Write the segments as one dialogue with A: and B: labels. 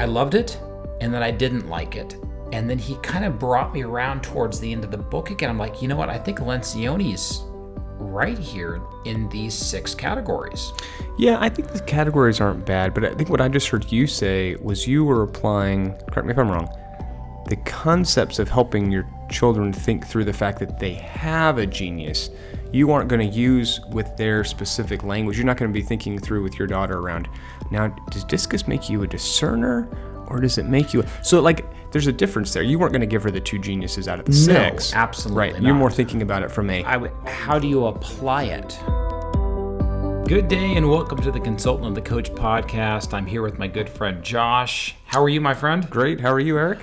A: I loved it and then I didn't like it. And then he kind of brought me around towards the end of the book again. I'm like, you know what? I think Lencioni's right here in these six categories.
B: Yeah, I think the categories aren't bad, but I think what I just heard you say was you were applying, correct me if I'm wrong, the concepts of helping your children think through the fact that they have a genius you aren't going to use with their specific language. You're not going to be thinking through with your daughter around, now, does discus make you a discerner or does it make you A, so like there's a difference there you weren't going to give her the two geniuses out of the six
A: absolutely
B: right
A: not.
B: you're more thinking about it from a
A: w- how do you apply it good day and welcome to the consultant and the coach podcast i'm here with my good friend josh how are you my friend
B: great how are you erik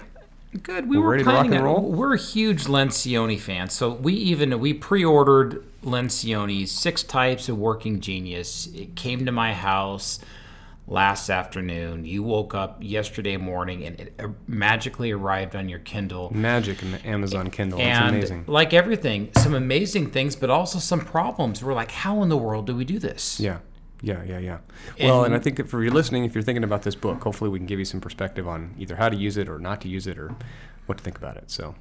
A: Good. We we're were ready planning to rock and roll. It. We're huge Lencioni fans, so we even we pre-ordered Lencioni's Six Types of Working Genius. It came to my house last afternoon. You woke up yesterday morning and it uh, magically arrived on your Kindle.
B: Magic in the Amazon Kindle.
A: It's
B: amazing.
A: Like everything, some amazing things, but also some problems. We're like, how in the world do we do this?
B: Yeah. Yeah, yeah, yeah. And, well, and I think for you listening, if you're thinking about this book, hopefully we can give you some perspective on either how to use it or not to use it or what to think about it. So,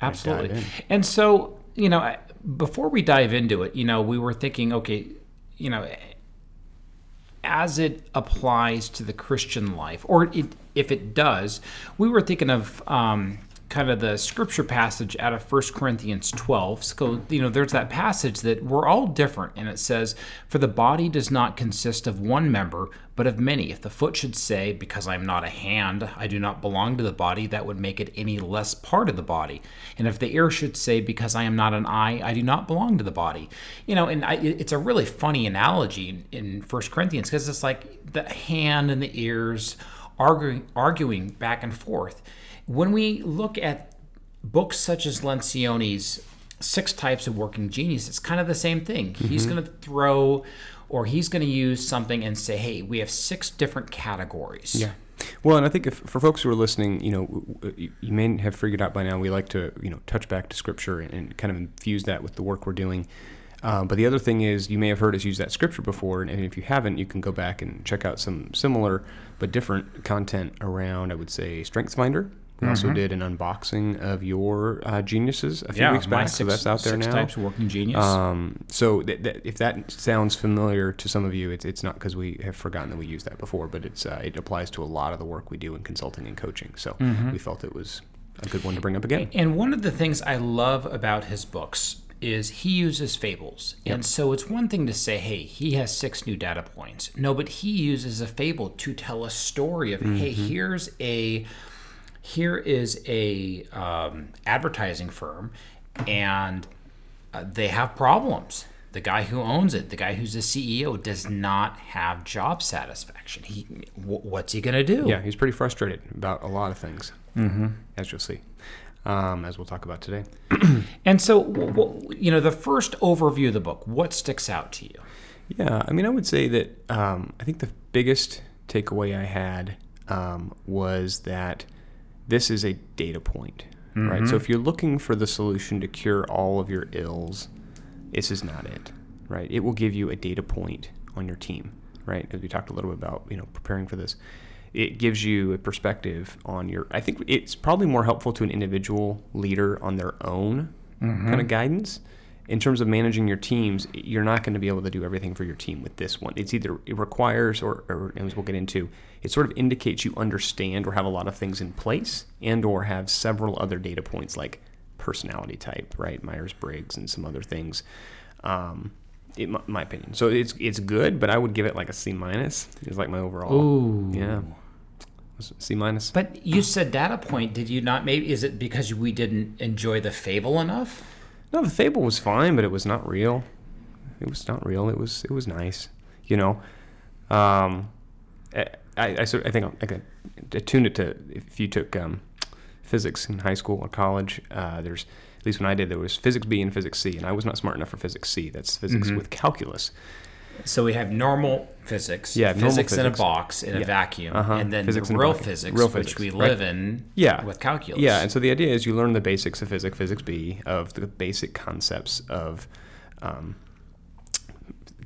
A: absolutely. And so, you know, before we dive into it, you know, we were thinking, okay, you know, as it applies to the Christian life, or it, if it does, we were thinking of um, kind of the scripture passage out of 1 Corinthians 12. So, you know, there's that passage that we're all different, and it says, For the body does not consist of one member, but of many. If the foot should say, Because I am not a hand, I do not belong to the body, that would make it any less part of the body. And if the ear should say, Because I am not an eye, I do not belong to the body. You know, and I, it's a really funny analogy in 1 Corinthians because it's like the hand and the ears arguing, arguing back and forth when we look at books such as Lencioni's Six Types of Working Genius, it's kind of the same thing. Mm-hmm. He's going to throw or he's going to use something and say, hey, we have six different categories.
B: Yeah. Well, and I think if, for folks who are listening, you know, you may have figured out by now we like to, you know, touch back to scripture and, and kind of infuse that with the work we're doing. Um, but the other thing is, you may have heard us use that scripture before, and if you haven't, you can go back and check out some similar but different content around, I would say, StrengthsFinder we mm-hmm. also did an unboxing of your uh, geniuses a few
A: yeah,
B: weeks back,
A: six,
B: so that's out there
A: six
B: now.
A: types of working genius.
B: Um, so th- th- if that sounds familiar to some of you, it's, it's not because we have forgotten that we used that before, but it's uh, it applies to a lot of the work we do in consulting and coaching. So mm-hmm. we felt it was a good one to bring up again.
A: And one of the things I love about his books is he uses fables. Yep. And so it's one thing to say, hey, he has six new data points. No, but he uses a fable to tell a story of, mm-hmm. hey, here's a here is a um, advertising firm, and uh, they have problems. The guy who owns it, the guy who's the CEO, does not have job satisfaction. He, w- what's he gonna do?
B: Yeah, he's pretty frustrated about a lot of things,
A: mm-hmm.
B: as you'll see. Um, as we'll talk about today.
A: and so, w- w- you know, the first overview of the book, what sticks out to you?
B: Yeah, I mean, I would say that um, I think the biggest takeaway I had um, was that this is a data point, mm-hmm. right? So mm-hmm. if you're looking for the solution to cure all of your ills, this is not it, right? It will give you a data point on your team, right? As we talked a little bit about, you know, preparing for this. It gives you a perspective on your. I think it's probably more helpful to an individual leader on their own mm-hmm. kind of guidance in terms of managing your teams, you're not going to be able to do everything for your team with this one. It's either it requires, or, or, as we'll get into, it sort of indicates you understand or have a lot of things in place, and or have several other data points like personality type, right, Myers Briggs, and some other things. Um, in my, my opinion, so it's it's good, but I would give it like a C minus. It's like my overall.
A: Ooh.
B: Yeah. C minus.
A: But you said data point. Did you not? Maybe is it because we didn't enjoy the fable enough?
B: No, the fable was fine, but it was not real. It was not real. It was it was nice, you know. Um, I, I, sort I think I could attune it to if you took um, physics in high school or college. Uh, there's at least when I did, there was physics B and physics C, and I was not smart enough for physics C. That's physics mm-hmm. with calculus.
A: So we have normal physics,
B: yeah,
A: physics,
B: physics.
A: in a box in yeah. a vacuum,
B: uh-huh.
A: and then
B: physics
A: the real physics,
B: real
A: which
B: physics,
A: we
B: right.
A: live in,
B: yeah.
A: with calculus.
B: Yeah, and so the idea is you learn the basics of physics, physics B, of the basic concepts of um,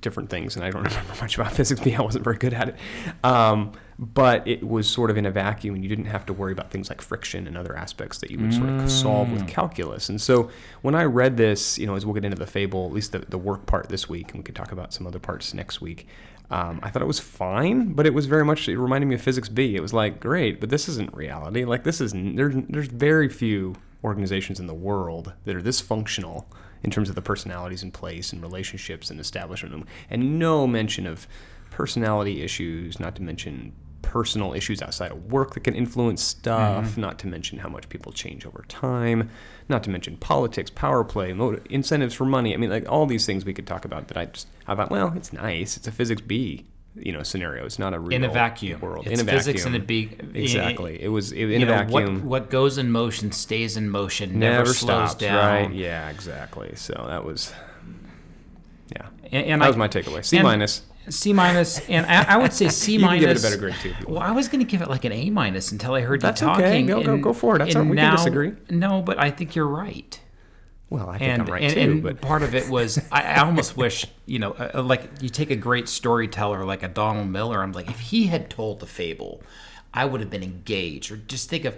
B: different things. And I don't remember much about physics B. I wasn't very good at it. Um, but it was sort of in a vacuum and you didn't have to worry about things like friction and other aspects that you would sort of solve with calculus. And so when I read this, you know, as we'll get into the fable, at least the, the work part this week, and we can talk about some other parts next week. Um, I thought it was fine, but it was very much, it reminded me of Physics B. It was like, great, but this isn't reality. Like, this is, there's, there's very few organizations in the world that are this functional in terms of the personalities in place and relationships and establishment, and no mention of personality issues, not to mention personal issues outside of work that can influence stuff, mm-hmm. not to mention how much people change over time, not to mention politics, power play, motive, incentives for money. I mean, like all these things we could talk about that I just, I thought, well, it's nice. It's a physics B you know scenario. It's not a real
A: in a vacuum
B: world.
A: It's
B: in a
A: physics
B: vacuum.
A: in a big
B: exactly. It was it, in a
A: know,
B: vacuum.
A: What, what goes in motion stays in motion. Never,
B: never
A: slows
B: stops,
A: down.
B: right? Yeah, exactly. So that was, yeah,
A: And, and
B: that
A: I,
B: was my takeaway. C minus.
A: C minus, and I, I would say C minus.
B: give it a better grade too. if you want.
A: Well, I was going to give it like an A minus until I heard
B: That's
A: you
B: okay.
A: talking.
B: Go- go-
A: and-
B: go for it. That's all- we can disagree.
A: No, but I think you're right.
B: Well, I think
A: and,
B: I'm right
A: and,
B: too.
A: and
B: but
A: part of it was I, I almost wish you know uh, uh, like you take a great storyteller like a Donald Miller I'm like if he had told the fable I would have been engaged or just think of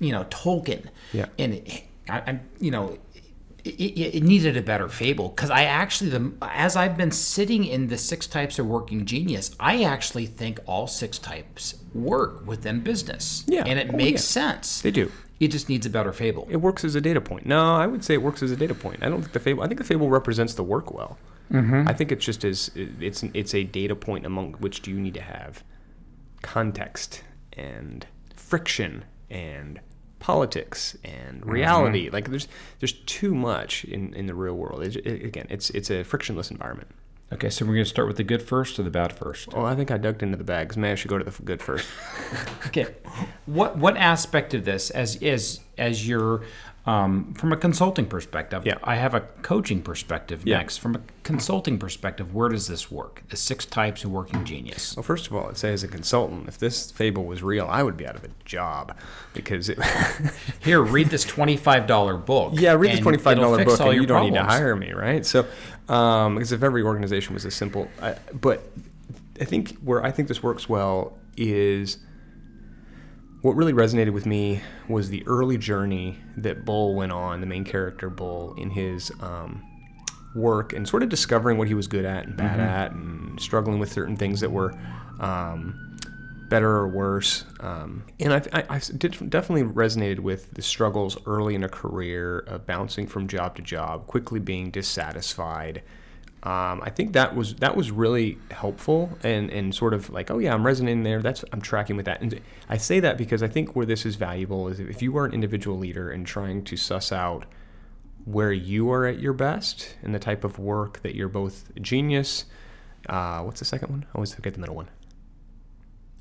A: you know Tolkien
B: Yeah.
A: and I, I'm you know it, it, it needed a better fable because I actually the as I've been sitting in the six types of working genius I actually think all six types work within business
B: Yeah.
A: and it
B: Oh,
A: makes
B: yeah.
A: sense
B: they do.
A: it just needs a better fable
B: It works as a data point. No, I would say it works as a data point. I don't think the fable. I think the fable represents the work well.
A: Mm-hmm.
B: I think it's just as it's it's a data point among which do you need to have context and friction and politics and mm-hmm. reality. Like there's there's too much in, in the real world. It, it- again, it's it's a frictionless environment.
A: okay so we're going to start with the good first or the bad first
B: Oh, I think I dug into the bags. Maybe I should go to the good first.
A: Okay, what what aspect of this, as as as your um, from a consulting perspective?
B: Yeah.
A: I have a coaching perspective
B: Yeah.
A: next. From a consulting perspective, where does this work? The six types of working genius.
B: Well, first of all, I'd say as a consultant, if this fable was real, I would be out of a job because it,
A: Here, read this twenty five dollar book.
B: Yeah, read this twenty-five dollar book, and you don't need to hire me, right? So, um, because if every organization was as simple, I, but I think where I think this works well is what really resonated with me was the early journey that Bull went on, the main character Bull, in his um, work and sort of discovering what he was good at and bad at, and struggling with certain things that were. Um, better or worse. Um, and I, I, I did definitely resonated with the struggles early in a career of bouncing from job to job, quickly being dissatisfied. Um, I think that was that was really helpful and, and sort of like, oh yeah, I'm resonating there. That's I'm tracking with that. And I say that because I think where this is valuable is if you are an individual leader and trying to suss out where you are at your best and the type of work that you're both genius. Uh, what's the second one? I always forget the middle one.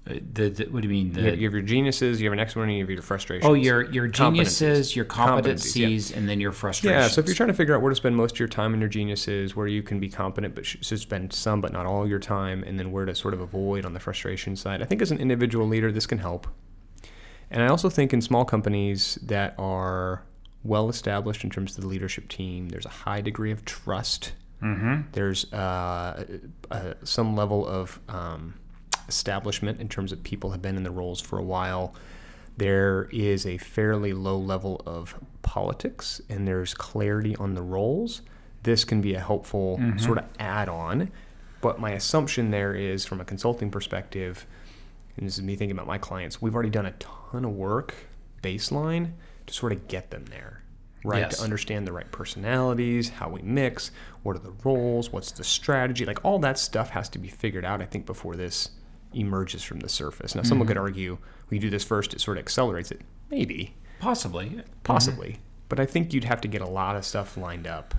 A: Uh, The, the, what do you mean?
B: You have, you have your geniuses, you have an next one, and you have your frustrations.
A: oh, your your geniuses,
B: Competencies.
A: your
B: Competencies, yeah.
A: and then your frustrations.
B: Yeah, so if you're trying to figure out where to spend most of your time and your geniuses, where you can be competent but should spend some but not all your time, and then where to sort of avoid on the frustration side, I think as an individual leader, this can help. And I also think in small companies that are well established in terms of the leadership team, there's a high degree of trust.
A: mm-hmm.
B: There's uh, uh, some level of um, establishment in terms of people have been in the roles for a while. There is a fairly low level of politics, and there's clarity on the roles. This can be a helpful mm-hmm. sort of add on. But my assumption there is, from a consulting perspective, and this is me thinking about my clients, we've already done a ton of work baseline to sort of get them there, right?
A: Yes.
B: To understand the right personalities, how we mix, what are the roles, what's the strategy, like all that stuff has to be figured out, I think, before this emerges from the surface. Now, someone could argue we do this first, it sort of accelerates it. Maybe,
A: Possibly.
B: possibly. But I think you'd have to get a lot of stuff lined up.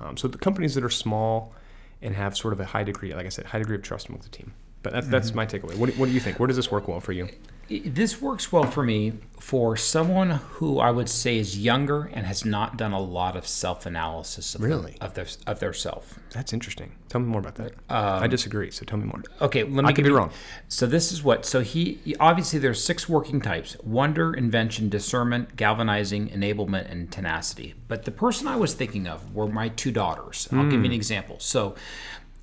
B: Um, so the companies that are small and have sort of a high degree, like I said, high degree of trust among the team. But that's, that's my takeaway. What, what do you think? Where does this work well for you?
A: This works well for me for someone who I would say is younger and has not done a lot of self-analysis of,
B: Really?
A: of their of their self.
B: That's interesting. Tell me more about that. I um, disagree, so tell me more.
A: Okay, let me
B: I could be
A: you-
B: wrong.
A: So this is what. So he obviously there's six working types: wonder, invention, discernment, galvanizing, enablement, and tenacity. But the person I was thinking of were my two daughters. I'll give you hmm. an example. So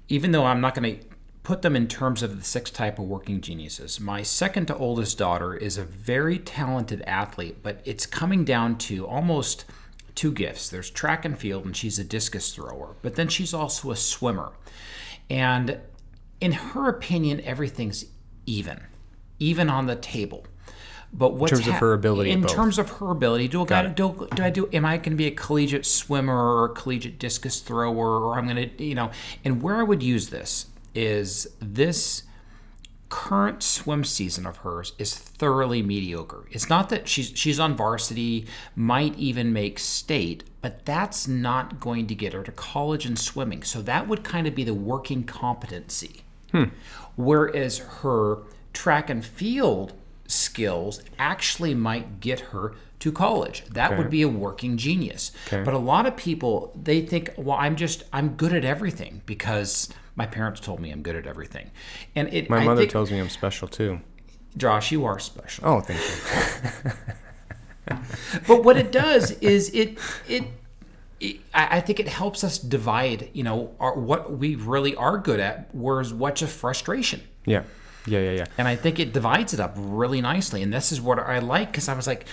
A: even though I'm not going to put them in terms of the six type of working geniuses. My second to oldest daughter is a very talented athlete, but it's coming down to almost two gifts. There's track and field, and she's a discus thrower, but then she's also a swimmer. And in her opinion, everything's even, even on the table. But what's in
B: terms of her ability
A: In
B: both.
A: terms of her ability, do, I, do, do I do? Am I going to be a collegiate swimmer or a collegiate discus thrower, or I'm going to, you know? And where I would use this is this current swim season of hers is thoroughly mediocre. It's not that she's she's on varsity, might even make state, but that's not going to get her to college in swimming. So that would kind of be the working competency. Hmm. Whereas her track and field skills actually might get her to college. That would be a working genius. But a lot of people they think, well, I'm just I'm good at everything because my parents told me I'm good at everything. And it
B: My
A: I
B: mother
A: think,
B: tells me I'm special too.
A: Josh, you are special.
B: Oh, thank you.
A: But what it does is it it. I think it helps us divide, you know, our, what we really are good at, whereas what's a frustration.
B: Yeah. Yeah, yeah, yeah.
A: And I think it divides it up really nicely. And this is what I like because I was like,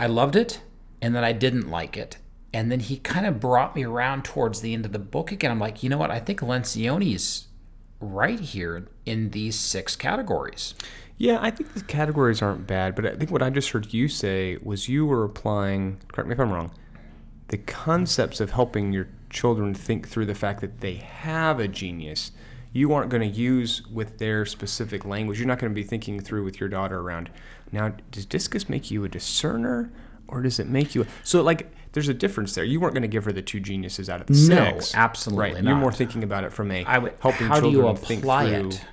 A: I loved it, and then I didn't like it. And then he kind of brought me around towards the end of the book again. I'm like, you know what? I think Lencioni's right here in these six categories.
B: Yeah, I think the categories aren't bad, but I think what I just heard you say was you were applying, correct me if I'm wrong, the concepts of helping your children think through the fact that they have a genius. You aren't going to use with their specific language. You're not going to be thinking through with your daughter around. Now, does discus make you a discerner, or does it make you? A, so, like, there's a difference there. You weren't going to give her the two geniuses out of the
A: No,
B: six.
A: absolutely
B: right. You're more thinking about it from a
A: I would-
B: helping
A: how do
B: children
A: you
B: think
A: apply
B: through
A: it?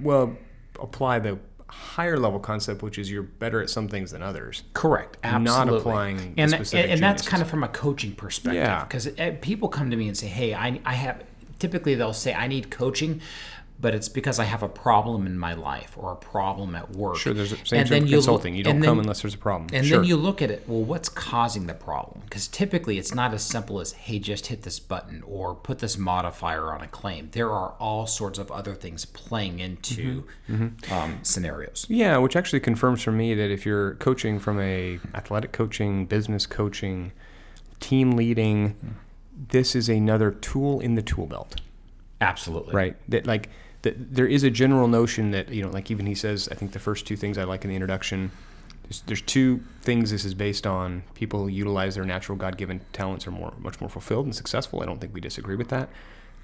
B: well apply the higher level concept which is you're better at some things than others
A: Correct. Absolutely.
B: Not applying
A: and
B: specific
A: and, and that's kind of from a coaching perspective.
B: Yeah.
A: Because eh, people come to me and say, "Hey, I, I have." Typically, they'll say, "I need coaching." But it's because I have a problem in my life or a problem at work.
B: sure there's a same
A: And then you
B: consulting you don't
A: and
B: come unless there's a problem
A: And
B: sure
A: then you look at it, well, what's causing the problem? Because typically it's not as simple as, hey, just hit this button or put this modifier on a claim. There are all sorts of other things playing into
B: Mm-hmm.
A: Um, scenarios.
B: yeah which actually confirms for me that if you're coaching from a athletic coaching business coaching team leading this is another tool in the tool belt
A: Absolutely.
B: right that like that there is a general notion that you know like even he says i think the first two things i like in the introduction there's, there's two things this is based on. People utilize their natural god-given talents are more much more fulfilled and successful. I don't think we disagree with that.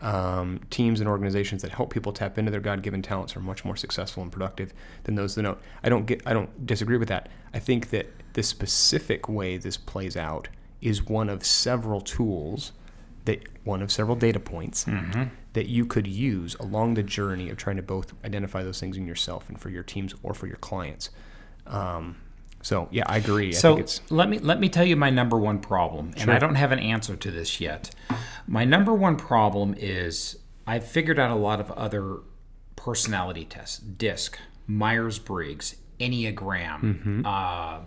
B: Um, teams and organizations that help people tap into their god-given talents are much more successful and productive than those that don't. I don't get i don't disagree with that. I think that the specific way this plays out is one of several tools that one of several data points that you could use along the journey of trying to both identify those things in yourself and for your teams or for your clients. Um, so yeah, I agree. I
A: So
B: think it's
A: let me let me tell you my number one problem, and I don't have an answer to this yet. My number one problem is I've figured out a lot of other personality tests: DISC, Myers Briggs, Enneagram. Uh,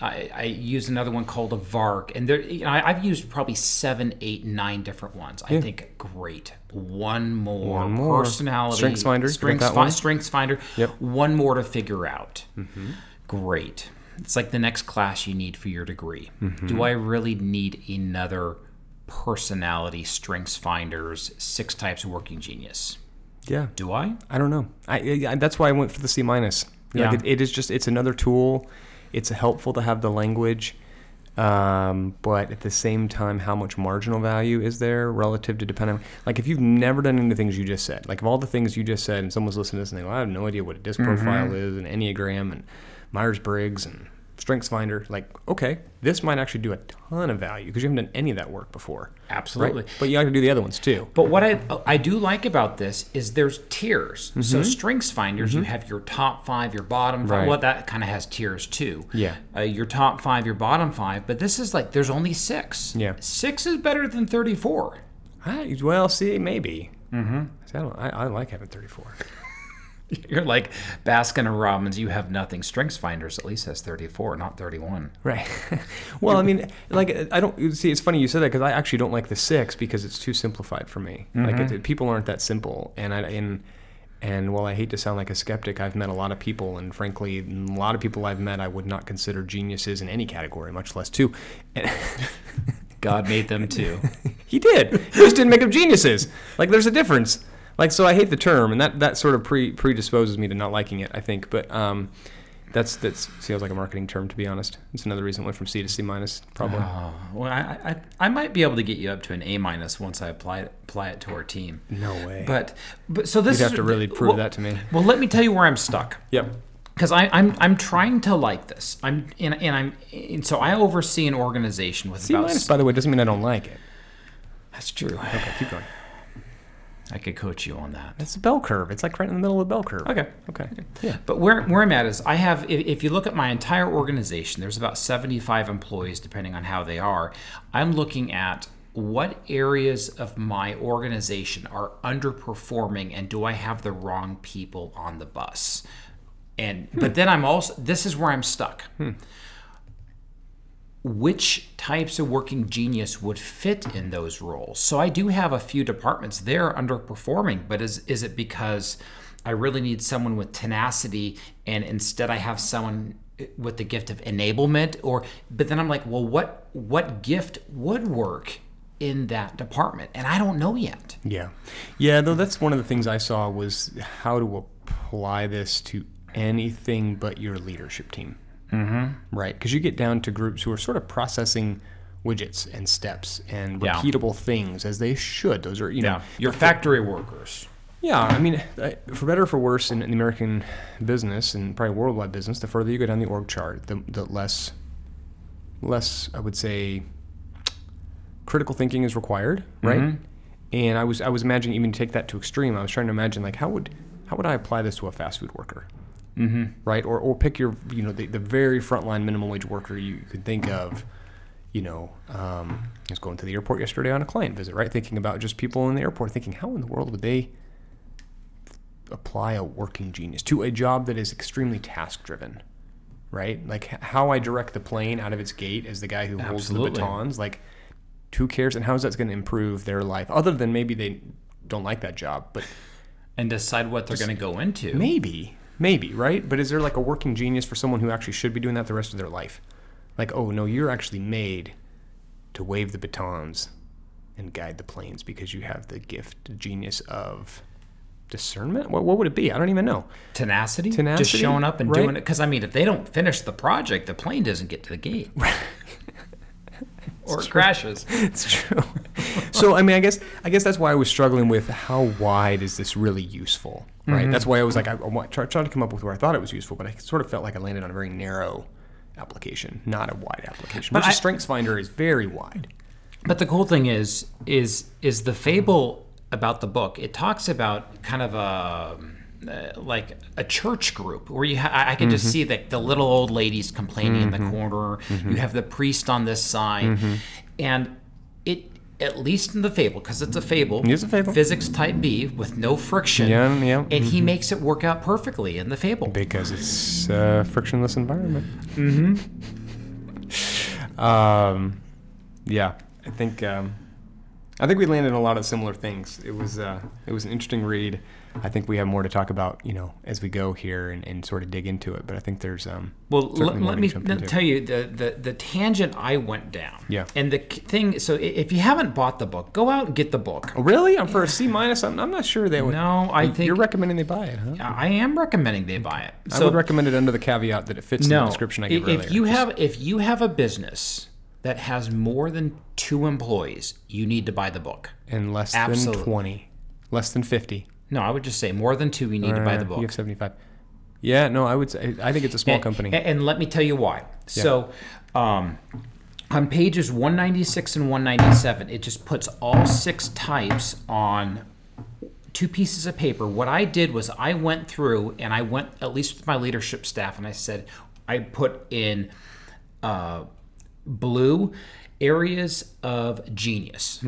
A: I, I used another one called a VARK, and there you know, I, I've used probably seven, eight, nine different ones. I think great. One more,
B: One more.
A: personality
B: Strengths Finder,
A: Strengths, fi-
B: one?
A: Strengths Finder.
B: Yep.
A: One more to figure out. Mm-hmm. Great. It's like the next class you need for your degree. Mm-hmm. Do I really need another personality strengths finders, six types of working genius?
B: yeah.
A: Do I?
B: I don't know. I, I that's why I went for the C minus.
A: Yeah.
B: Like it, it is just it's another tool. It's helpful to have the language, um, but at the same time, how much marginal value is there relative to depending? Like if you've never done any of the things you just said, like of all the things you just said, and someone's listening to this and they go, I have no idea what a disc
A: Mm-hmm.
B: profile is, and enneagram, and Myers Briggs, and Strengths Finder. Like okay, this might actually do a ton of value because you haven't done any of that work before.
A: Absolutely.
B: Right? But you got to do the other ones too.
A: But what I I do like about this is there's tiers. So strengths finders, you have your top five, your bottom five.
B: Mm-hmm. Right.
A: Well, that kind of has tiers too.
B: Yeah.
A: Uh, your top five, your bottom five. But this is like there's only six.
B: Yeah.
A: Six is better than thirty four.
B: I, well, see, maybe. Mm-hmm. See, I, don't, I, I like having 34.
A: You're like Baskin and Robbins. You have nothing. Strengths Finders at least has 34, not 31.
B: Right. well, I mean, like I don't see. It's funny you said that because I actually don't like the six because it's too simplified for me. Like mm-hmm. it, people aren't that simple, and I and and while I hate to sound like a skeptic, I've met a lot of people, and frankly, a lot of people I've met I would not consider geniuses in any category, much less two.
A: God made them too.
B: he did. He just didn't make them geniuses. Like there's a difference. Like so, I hate the term, and that that sort of pre predisposes me to not liking it. I think, but um, that's that feels like a marketing term to be honest. It's another reason it went from C to C minus probably.
A: Oh, well, I, I I might be able to get you up to an A minus once I apply it apply it to our team.
B: No way.
A: But but so this
B: You'd have to really prove
A: well-
B: that to me.
A: Well, let me tell you where I'm stuck.
B: Yep.
A: because I'm I'm trying to like this. I'm and, and I'm and so I oversee an organization with
B: C
A: about.
B: minus, by the way, doesn't mean I don't like it.
A: That's true.
B: Okay, keep going.
A: I could coach you on that.
B: It's a bell curve. It's like right in the middle of the bell curve.
A: Okay.
B: Okay. Yeah.
A: But where, where I'm at is I have, if, if you look at my entire organization, there's about 75 employees, depending on how they are. I'm looking at what areas of my organization are underperforming and do I have the wrong people on the bus? And but hmm. then I'm also this is where I'm stuck. Hmm. Which types of working genius would fit in those roles? So I do have a few departments there underperforming, but is is it because I really need someone with tenacity and instead I have someone with the gift of enablement or but then I'm like, well what what gift would work in that department? And I don't know yet.
B: Yeah. Yeah, though that's one of the things I saw was how to apply this to anything but your leadership team. Mm-hmm. Right. Because you get down to groups who are sort of processing widgets and steps and
A: Yeah.
B: repeatable things as they should. Those are, you know,
A: Your factory workers.
B: Yeah, I mean, for better or for worse, in, in the American business and probably worldwide business, the further you go down the org chart, the, the less, less I would say, critical thinking is required, right? And I was I was imagining even to take that to extreme. I was trying to imagine like how would how would I apply this to a fast food worker, mm-hmm. right? Or or pick your you know the, the very frontline minimum wage worker you could think of. You know, um, I was going to the airport yesterday on a client visit, right? Thinking about just people in the airport, thinking how in the world would they apply a working genius to a job that is extremely task driven, right? Like how I direct the plane out of its gate as the guy who holds the batons. Like, who cares? And how is that going to improve their life? Other than maybe they don't like that job, but
A: And decide what they're going to go into.
B: maybe, maybe, right? But is there like a working genius for someone who actually should be doing that the rest of their life? Like, oh no, you're actually made to wave the batons and guide the planes because you have the gift, the genius of discernment. What, what would it be? I don't even know.
A: tenacity,
B: Tenacity,
A: just showing up and
B: right.
A: doing it. Because I mean, if they don't finish the project, the plane doesn't get to the gate, or it crashes.
B: It's true. So I mean, I guess I guess that's why I was struggling with how wide is this really useful, right?
A: Mm-hmm.
B: That's why I was like, I, I tried to come up with where I thought it was useful, but I sort of felt like I landed on a very narrow application, not a wide application.
A: But
B: Which
A: I-
B: is Strengths Finder is very wide.
A: But the cool thing is, is is the fable about the book. It talks about kind of a uh, like a church group where you ha- I can just
B: Mm-hmm.
A: see that the little old ladies complaining in the corner. You have the priest on this side,
B: Mm-hmm.
A: and at least in the fable because it's a fable.
B: It is a fable.
A: Physics type B with no friction.
B: Yeah, yeah.
A: And he makes it work out perfectly in the fable.
B: because it's a frictionless environment. Mm-hmm. Um, yeah, I think um, I think we landed a lot of similar things. It was uh, it was an interesting read. I think we have more to talk about, you know, as we go here and, and sort of dig into it. But I think there's um.
A: Well, let,
B: more
A: let
B: to
A: me tell you the, the the tangent I went down.
B: Yeah.
A: And the thing, so if you haven't bought the book, go out and get the book.
B: Oh, really? I'm for a C minus. I'm, I'm not sure they would.
A: No, I think
B: you're recommending they buy it, huh?
A: I am recommending they buy it.
B: I would recommend it under the caveat that it fits
A: no
B: the description I gave
A: if
B: earlier.
A: you have if you have a business that has more than two employees, you need to buy the book.
B: in less
A: Absolutely.
B: than 20, less than 50.
A: No, I would just say more than two, you need to buy the
B: Uh,
A: book.
B: You have 75. Yeah, no, I would say I think it's a small
A: And-
B: company.
A: And, and let me tell you why. So, um, on pages 196 and 197, it just puts all six types on two pieces of paper. What I did was I went through and I went, at least with my leadership staff, and I said, I put in uh, blue areas of genius.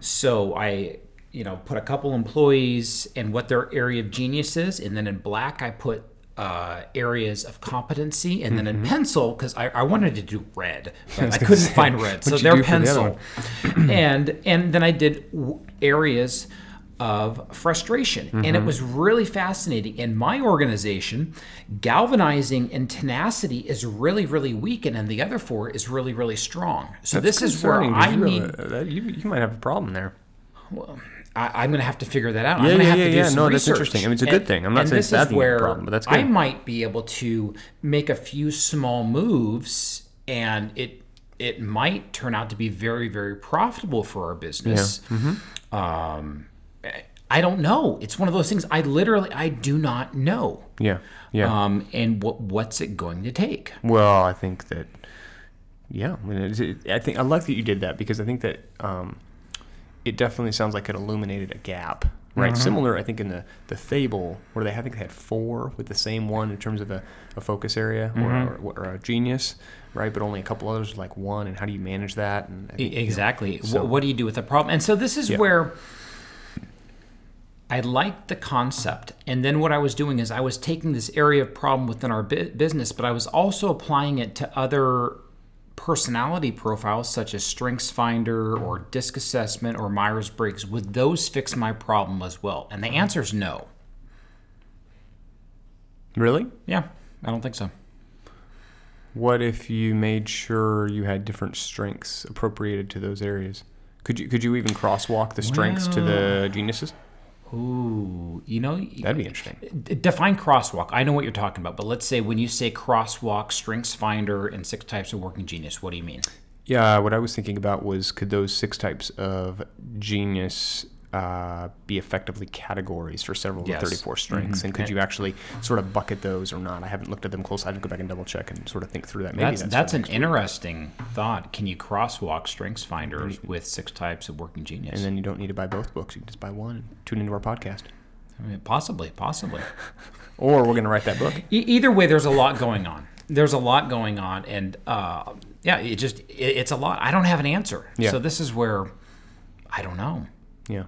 A: So I you know, put a couple employees and what their area of genius is, and then in black I put uh, areas of competency, and then in pencil because I, I wanted to do red, but I couldn't find red, so they're
B: do the
A: pencil, and and then I did w- areas of frustration, and it was really fascinating. In my organization, galvanizing and tenacity is really really weak, and then the other four is really really strong. So this is where I need.
B: that- you, you might have a problem there.
A: I, I'm going to have to figure that out.
B: Yeah,
A: I'm going to
B: yeah,
A: have
B: yeah,
A: to do
B: yeah.
A: some
B: No, that's interesting. I mean, it's a good thing. I'm not saying
A: this
B: it's bad
A: is
B: thing you have a
A: where
B: problem, but that's good.
A: I might be able to make a few small moves, and it it might turn out to be very very profitable for our business.
B: Mm-hmm.
A: Um, I don't know. It's one of those things. I literally I do not know.
B: Yeah, yeah.
A: Um, and what what's it going to take?
B: Well, I think that, yeah, I, mean, it- I think I like that you did that because I think that um, it definitely sounds like it illuminated a gap, right? Mm-hmm. Similar, I think, in the the fable where they I think they had four with the same one in terms of a, a focus area or, mm-hmm. or, or a genius, right? But only a couple others with like one, and how do you manage that? And think,
A: Exactly.
B: So-
A: what, what do you do with the problem? And so this is
B: Yeah.
A: where I liked the concept. And then what I was doing is I was taking this area of problem within our bu- business, but I was also applying it to other personality profiles such as Strengths Finder or Disc Assessment or Myers Briggs. Would those fix my problem as well? And the answer is no.
B: really.
A: Yeah, I don't think so.
B: What if you made sure you had different strengths appropriated to those areas? Could you could you even crosswalk the strengths to the geniuses?
A: Ooh, you know,
B: That'd be interesting.
A: Define crosswalk. I know what you're talking about, but let's say when you say crosswalk, strengths finder, and six types of working genius, what do you mean?
B: Yeah, what I was thinking about was could those six types of genius uh, be effectively categories for several of
A: Yes.
B: the 34 strengths? And could you actually sort of bucket those or not? I haven't looked at them close. I have to go back and double check and sort of think through that. Maybe
A: That's
B: that's,
A: that's, an
B: next week.
A: interesting thought. Can you crosswalk strengths finders with six types of working genius?
B: And then you don't need to buy both books. You can just buy one and tune into our podcast.
A: I mean, possibly, possibly.
B: Or we're going to write that book.
A: E- either way, there's a lot going on. There's a lot going on, and uh, yeah, it just it, it's a lot. I don't have an answer.
B: Yeah.
A: So this is where I don't know.
B: Yeah.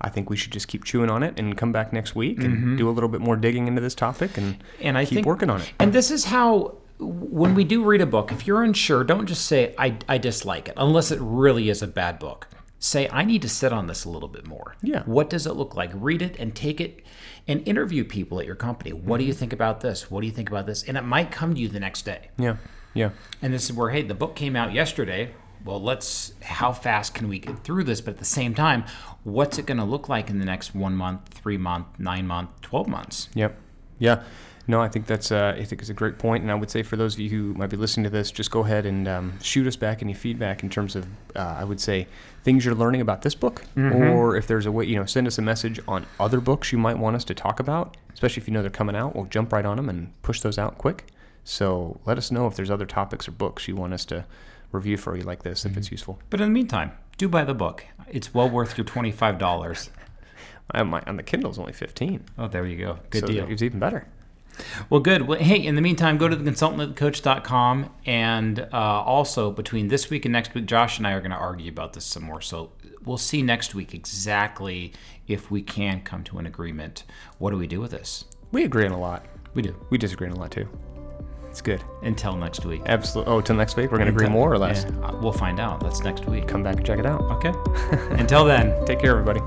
B: I think we should just keep chewing on it and come back next week and do a little bit more digging into this topic and,
A: and I
B: keep
A: think
B: working on it.
A: And this is how when we do read a book, if you're unsure, don't just say I, I dislike it, unless it really is a bad book. Say I need to sit on this a little bit more.
B: Yeah.
A: What does it look like? Read it and take it and interview people at your company. What do
B: Mm-hmm.
A: you think about this? What do you think about this? And it might come to you the next day.
B: Yeah. Yeah.
A: And this is where hey, the book came out yesterday. Well, let's how fast can we get through this? But at the same time, what's it going to look like in the next one month, three month, nine month, twelve months?
B: Yep. Yeah. No, I think that's uh, I think it's a great point, and I would say for those of you who might be listening to this, just go ahead and um, shoot us back any feedback in terms of uh, I would say things you're learning about this book, or if there's a way you know send us a message on other books you might want us to talk about, especially if you know they're coming out. We'll jump right on them and push those out quick. So let us know if there's other topics or books you want us to review for you like this if it's useful.
A: But in the meantime, do buy the book. It's well worth your twenty-five dollars.
B: My, on the Kindle's only 15.
A: Oh, there you go. Good
B: so
A: deal.
B: It's even better.
A: Well, good. Well, hey, in the meantime, go to the consultantcoach.com. And uh, also, between this week and next week, Josh and I are going to argue about this some more. So we'll see next week exactly if we can come to an agreement. What do we do with this?
B: We agree on a lot.
A: We do.
B: We disagree on a lot too. It's good.
A: Until next week.
B: Absolutely. Oh, till next week, we're going to agree more or less.
A: Yeah, uh, we'll find out. That's next week.
B: Come back and check it out.
A: Okay. Until then.
B: Take care, everybody.